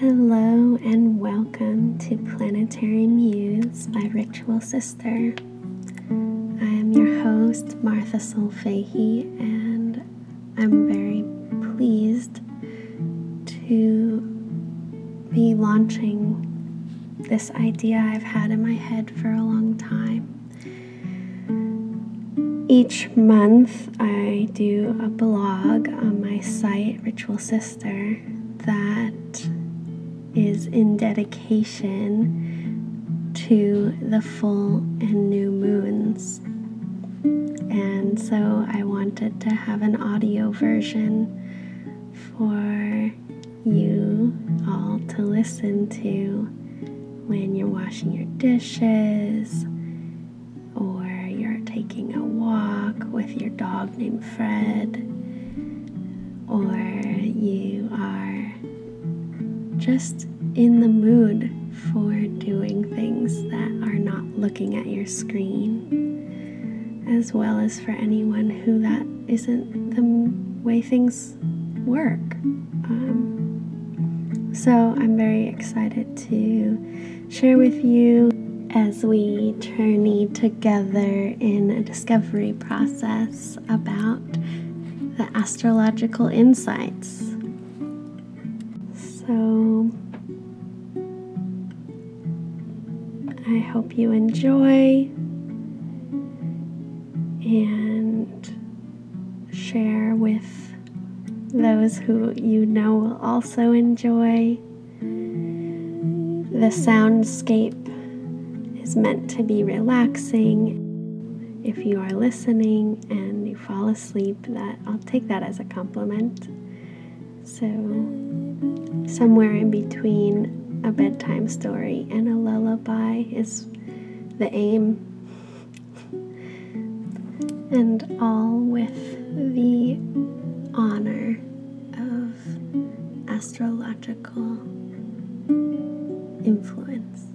Hello and welcome to Planetary Muse by Ritual Sister. I am your host, Martha Solfahi, and I'm very pleased to be launching this idea I've had in my head for a long time. Each month, I do a blog on my site, Ritual Sister, that is in dedication to the full and new moons. And so I wanted to have an audio version for you all to listen to when you're washing your dishes or you're taking a walk with your dog named Fred or you are just in the mood for doing things that are not looking at your screen, as well as for anyone who that isn't the way things work. Um, so I'm very excited to share with you as we journey together in a discovery process about the astrological insights so I hope you enjoy and share with those who you know will also enjoy. The soundscape is meant to be relaxing. If you are listening and you fall asleep, that I'll take that as a compliment. So somewhere in between a bedtime story and a lullaby is the aim. And all with the honor of astrological influence.